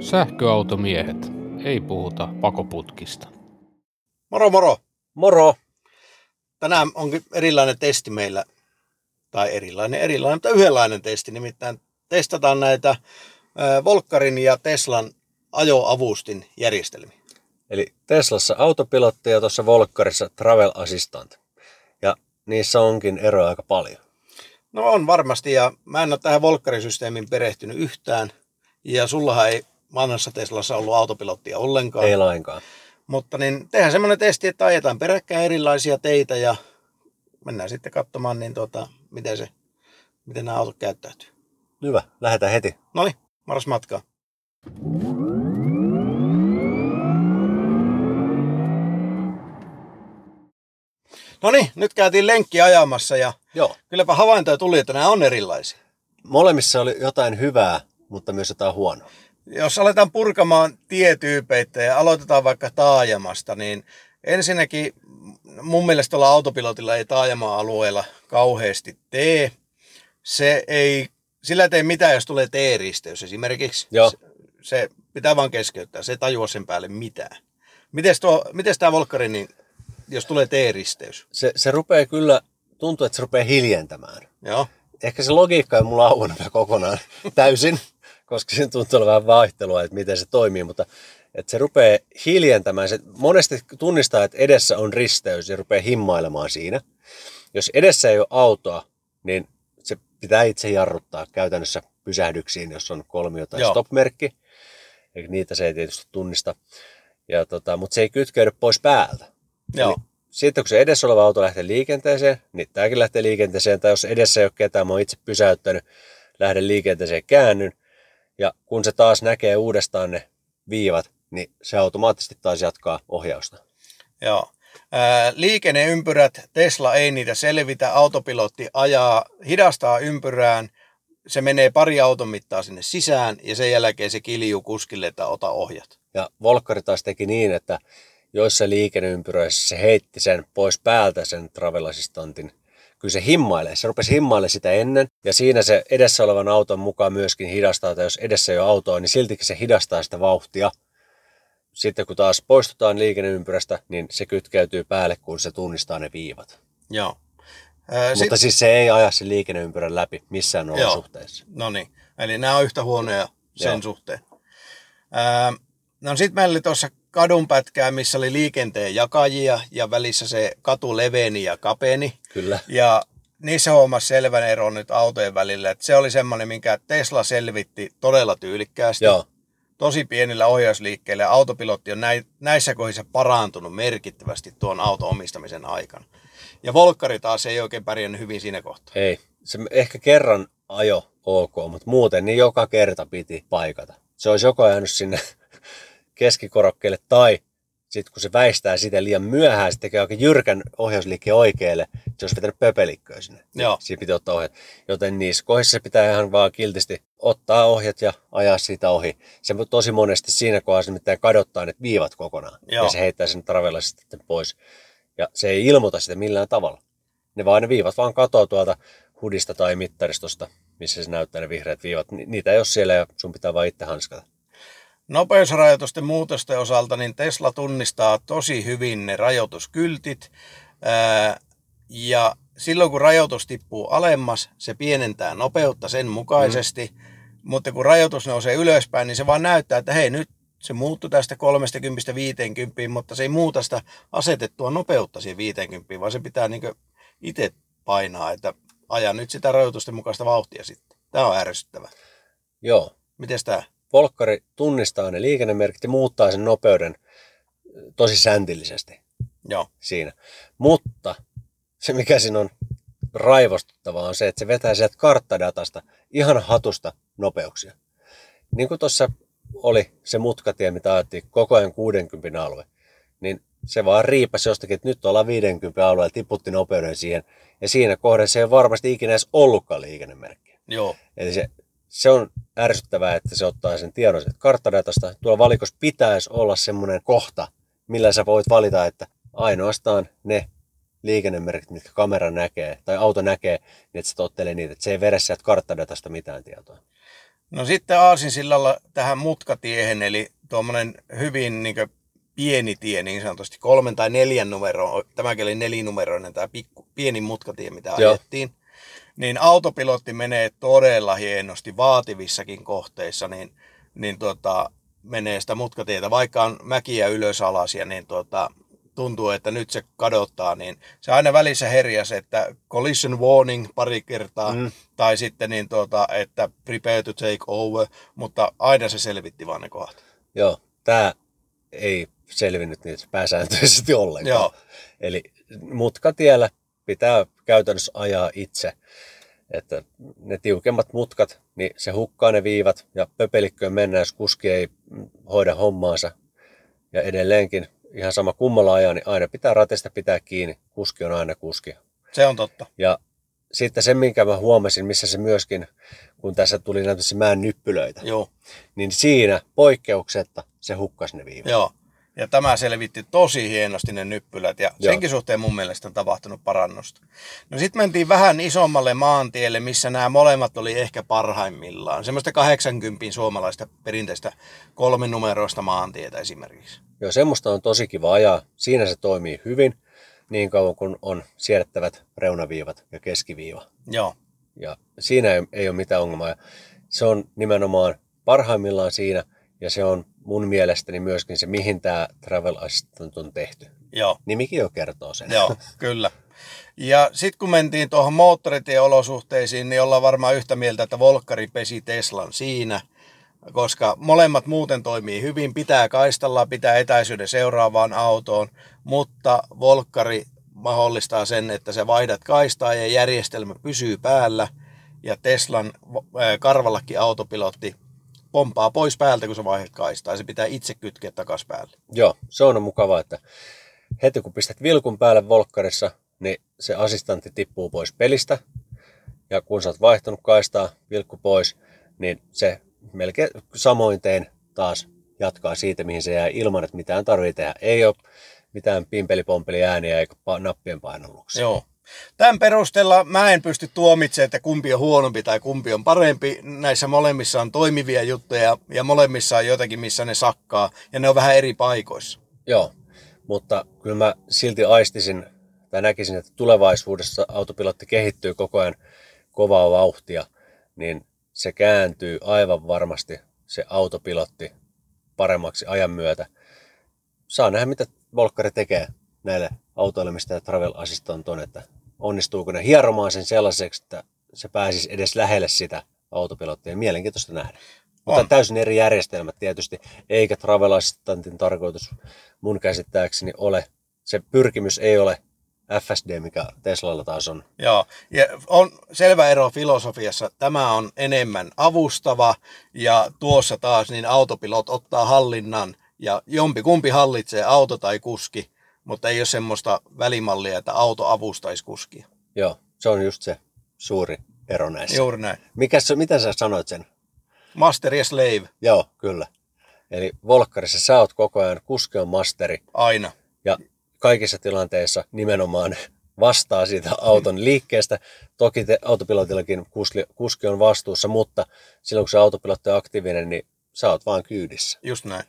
Sähköautomiehet. Ei puhuta pakoputkista. Moro moro! Moro! Tänään onkin erilainen testi meillä, tai erilainen, erilainen, mutta yhdenlainen testi. Nimittäin testataan näitä Volkkarin ja Teslan ajoavustin järjestelmiä. Eli Teslassa autopilotti ja tuossa Volkkarissa Travel Assistant. Ja niissä onkin eroa aika paljon. No on varmasti, ja mä en ole tähän Volkkarisysteemiin perehtynyt yhtään. Ja sullahan ei vanhassa Teslassa ollut autopilottia ollenkaan. Ei lainkaan. Mutta niin tehdään semmoinen testi, että ajetaan peräkkäin erilaisia teitä ja mennään sitten katsomaan, niin tuota, miten, se, miten nämä autot käyttäytyy. Hyvä, lähdetään heti. No niin, maras matkaa. No niin, nyt käytiin lenkki ajamassa ja Joo. kylläpä havaintoja tuli, että nämä on erilaisia. Molemmissa oli jotain hyvää, mutta myös jotain huonoa. Jos aletaan purkamaan tietyypeitä ja aloitetaan vaikka taajamasta, niin ensinnäkin mun mielestä tuolla autopilotilla ei taajama-alueella kauheasti tee. Se ei, sillä ei tee mitään, jos tulee T-risteys esimerkiksi. Joo. Se, se pitää vaan keskeyttää, se ei tajua sen päälle mitään. Miten tämä Volkkari, niin, jos tulee T-risteys? Se, se rupeaa kyllä, tuntuu, että se rupeaa hiljentämään. Joo. Ehkä se logiikka ei mulla auennut kokonaan täysin, koska siinä tuntuu olevan vähän vaihtelua, että miten se toimii, mutta että se rupeaa hiljentämään. Se monesti tunnistaa, että edessä on risteys ja rupeaa himmailemaan siinä. Jos edessä ei ole autoa, niin se pitää itse jarruttaa käytännössä pysähdyksiin, jos on kolmio tai Joo. stop-merkki. Eikä niitä se ei tietysti tunnista. Ja tota, mutta se ei kytkeydy pois päältä. Joo. Eli sitten kun se edessä oleva auto lähtee liikenteeseen, niin tämäkin lähtee liikenteeseen. Tai jos edessä ei ole ketään, mä oon itse pysäyttänyt, lähden liikenteeseen, käännyn. Ja kun se taas näkee uudestaan ne viivat, niin se automaattisesti taas jatkaa ohjausta. Joo. Liikenneympyrät, Tesla ei niitä selvitä, autopilotti ajaa, hidastaa ympyrään, se menee pari auton mittaa sinne sisään ja sen jälkeen se kiljuu kuskille, että ota ohjat. Ja Volkkari taas teki niin, että joissa liikenneympyröissä se heitti sen pois päältä sen travel assistantin. Kyllä se himmailee. Se rupesi himmailemaan sitä ennen. Ja siinä se edessä olevan auton mukaan myöskin hidastaa. Tai jos edessä ei ole autoa, niin siltikin se hidastaa sitä vauhtia. Sitten kun taas poistutaan liikenneympyrästä, niin se kytkeytyy päälle, kun se tunnistaa ne viivat. Joo. Ää, Mutta siis se ei aja sen liikenneympyrän läpi missään olosuhteessa. No niin, eli nämä on yhtä huonoja sen Joo. suhteen. Ää, no sitten meillä oli tuossa kadunpätkää, missä oli liikenteen jakajia ja välissä se katu leveni ja kapeni. Kyllä. Ja niissä huomasi selvän eron nyt autojen välillä. Että se oli semmoinen, minkä Tesla selvitti todella tyylikkäästi. Joo. Tosi pienillä ohjausliikkeillä. Autopilotti on näi- näissä kohdissa parantunut merkittävästi tuon auton omistamisen aikana. Ja Volkkari taas ei oikein pärjännyt hyvin siinä kohtaa. Ei. Se ehkä kerran ajo ok, mutta muuten niin joka kerta piti paikata. Se olisi joko jäänyt sinne keskikorokkeelle tai sitten kun se väistää sitä liian myöhään, se tekee oikein jyrkän ohjausliikkeen oikealle, se olisi vetänyt pöpelikköä sinne. Joo. Siinä piti ottaa ohjat. Joten niissä kohdissa se pitää ihan vaan kiltisti ottaa ohjat ja ajaa siitä ohi. Se tosi monesti siinä kohdassa nimittäin kadottaa ne viivat kokonaan. Joo. Ja se heittää sen travella sitten pois. Ja se ei ilmoita sitä millään tavalla. Ne vaan ne viivat vaan katoaa tuolta hudista tai mittaristosta, missä se näyttää ne vihreät viivat. Ni- Niitä ei ole siellä ja sun pitää vaan itse hanskata. Nopeusrajoitusten muutosten osalta niin Tesla tunnistaa tosi hyvin ne rajoituskyltit. Ää, ja silloin kun rajoitus tippuu alemmas, se pienentää nopeutta sen mukaisesti. Mm. Mutta kun rajoitus nousee ylöspäin, niin se vaan näyttää, että hei nyt se muuttui tästä 30-50, mutta se ei muuta sitä asetettua nopeutta siihen 50, vaan se pitää niin itse painaa, että aja nyt sitä rajoitusten mukaista vauhtia sitten. Tämä on ärsyttävä. Joo. Miten tämä? Volkkari tunnistaa ne liikennemerkit ja muuttaa sen nopeuden tosi säntillisesti Joo. siinä. Mutta se mikä siinä on raivostuttavaa on se, että se vetää sieltä karttadatasta ihan hatusta nopeuksia. Niin kuin tuossa oli se mutkatie, mitä ajettiin koko ajan 60 alue, niin se vaan riipasi jostakin, että nyt ollaan 50 alueella, tiputti nopeuden siihen, ja siinä kohdassa ei varmasti ikinä edes ollutkaan liikennemerkkiä. Joo. Eli se, se on ärsyttävää, että se ottaa sen tiedon sieltä karttadatasta. Tuolla valikossa pitäisi olla semmoinen kohta, millä sä voit valita, että ainoastaan ne liikennemerkit, mitkä kamera näkee tai auto näkee, niin että se tottelee niitä. Että se ei vedä sieltä karttadatasta mitään tietoa. No sitten Aasinsillalla tähän mutkatiehen, eli tuommoinen hyvin niin pieni tie niin sanotusti, kolmen tai neljän numero, tämäkin oli nelinumeroinen tämä pikku, pieni mutkatie, mitä Joo. ajettiin, niin autopilotti menee todella hienosti vaativissakin kohteissa, niin, niin tuota, menee sitä mutkatietä, vaikka on mäkiä ylös alasia, niin tuota, tuntuu, että nyt se kadottaa, niin se aina välissä herjäs, että collision warning pari kertaa, mm. tai sitten niin tuota, että prepare to take over, mutta aina se selvitti vaan ne kohdat. Joo, tämä ei selvinnyt niitä pääsääntöisesti ollenkaan. Joo. Eli mutkatiellä pitää käytännössä ajaa itse. Että ne tiukemmat mutkat, niin se hukkaa ne viivat ja pöpelikköön mennään, jos kuski ei hoida hommaansa. Ja edelleenkin ihan sama kummalla ajaa, niin aina pitää ratesta pitää kiinni. Kuski on aina kuski. Se on totta. Ja sitten se, minkä mä huomasin, missä se myöskin, kun tässä tuli näitä mään nyppylöitä, Joo. niin siinä poikkeuksetta se hukkasi ne viivat. Joo. Ja tämä selvitti tosi hienosti ne nyppylät ja Joo. senkin suhteen mun mielestä on tapahtunut parannusta. No sitten mentiin vähän isommalle maantielle, missä nämä molemmat oli ehkä parhaimmillaan. Semmoista 80 suomalaista perinteistä kolminumeroista maantietä esimerkiksi. Joo, semmoista on tosi kiva ajaa. Siinä se toimii hyvin niin kauan kun on siedettävät reunaviivat ja keskiviiva. Joo. Ja siinä ei, ei ole mitään ongelmaa. Se on nimenomaan parhaimmillaan siinä ja se on mun mielestäni myöskin se, mihin tämä Travel Assistant on tehty. Joo. Nimikin jo kertoo sen. Joo, kyllä. Ja sitten kun mentiin tuohon moottoritieolosuhteisiin, niin ollaan varmaan yhtä mieltä, että Volkkari pesi Teslan siinä, koska molemmat muuten toimii hyvin, pitää kaistalla, pitää etäisyyden seuraavaan autoon, mutta Volkkari mahdollistaa sen, että sä vaihdat kaistaa ja järjestelmä pysyy päällä, ja Teslan karvallakin autopilotti pompaa pois päältä, kun sä vaihdat kaistaa, se pitää itse kytkeä takaisin päälle. Joo, se on mukavaa, että heti kun pistät vilkun päälle volkkarissa, niin se assistantti tippuu pois pelistä. Ja kun sä oot vaihtanut kaistaa, vilkku pois, niin se melkein samoin teen taas jatkaa siitä, mihin se jää ilman, että mitään tarvitsee tehdä. Ei ole mitään pimpelipompeli ääniä eikä nappien painalluksia. Joo. Tämän perusteella mä en pysty tuomitsemaan, että kumpi on huonompi tai kumpi on parempi. Näissä molemmissa on toimivia juttuja ja molemmissa on jotakin, missä ne sakkaa ja ne on vähän eri paikoissa. Joo, mutta kyllä mä silti aistisin tai näkisin, että tulevaisuudessa autopilotti kehittyy koko ajan kovaa vauhtia, niin se kääntyy aivan varmasti se autopilotti paremmaksi ajan myötä. Saa nähdä, mitä Volkkari tekee näille autoille, mistä Travel Assistant on, että onnistuuko ne hieromaan sen sellaiseksi, että se pääsisi edes lähelle sitä autopilottia. Mielenkiintoista nähdä. Mutta On. täysin eri järjestelmät tietysti, eikä Travel Assistantin tarkoitus mun käsittääkseni ole, se pyrkimys ei ole FSD, mikä Teslalla taas on. Joo, ja on selvä ero filosofiassa. Tämä on enemmän avustava ja tuossa taas niin autopilot ottaa hallinnan ja jompi kumpi hallitsee, auto tai kuski, mutta ei ole semmoista välimallia, että auto avustaisi kuskia. Joo, se on just se suuri ero näissä. Juuri näin. Mikäs, mitä sä sanoit sen? Master ja slave, Joo, kyllä. Eli Volkkarissa sä oot koko ajan, kuski on masteri aina. ja kaikissa tilanteissa nimenomaan vastaa siitä auton liikkeestä. Toki te, autopilotillakin kuski, kuski on vastuussa, mutta silloin kun se autopilotti on aktiivinen, niin sä oot vaan kyydissä. Just näin.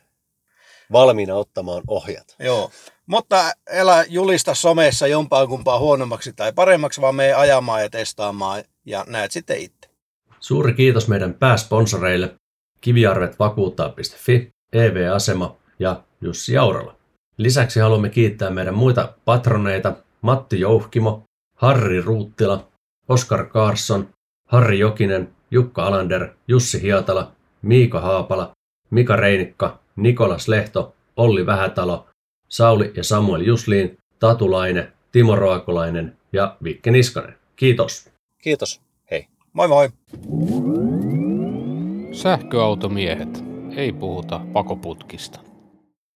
Valmiina ottamaan ohjat. Joo. Mutta älä julista somessa jompaa kumpaa huonommaksi tai paremmaksi, vaan mene ajamaan ja testaamaan ja näet sitten itse. Suuri kiitos meidän pääsponsoreille kiviarvetvakuuttaa.fi, EV-asema ja Jussi Jaurala. Lisäksi haluamme kiittää meidän muita patroneita Matti Jouhkimo, Harri Ruuttila, Oskar Karsson, Harri Jokinen, Jukka Alander, Jussi Hiatala, Miika Haapala, Mika Reinikka, Nikolas Lehto, Olli Vähätalo, Sauli ja Samuel Jusliin, Tatu Laine, Timo Roakolainen ja Vikke Niskanen. Kiitos! Kiitos. Hei. Moi moi! Sähköautomiehet. Ei puhuta pakoputkista.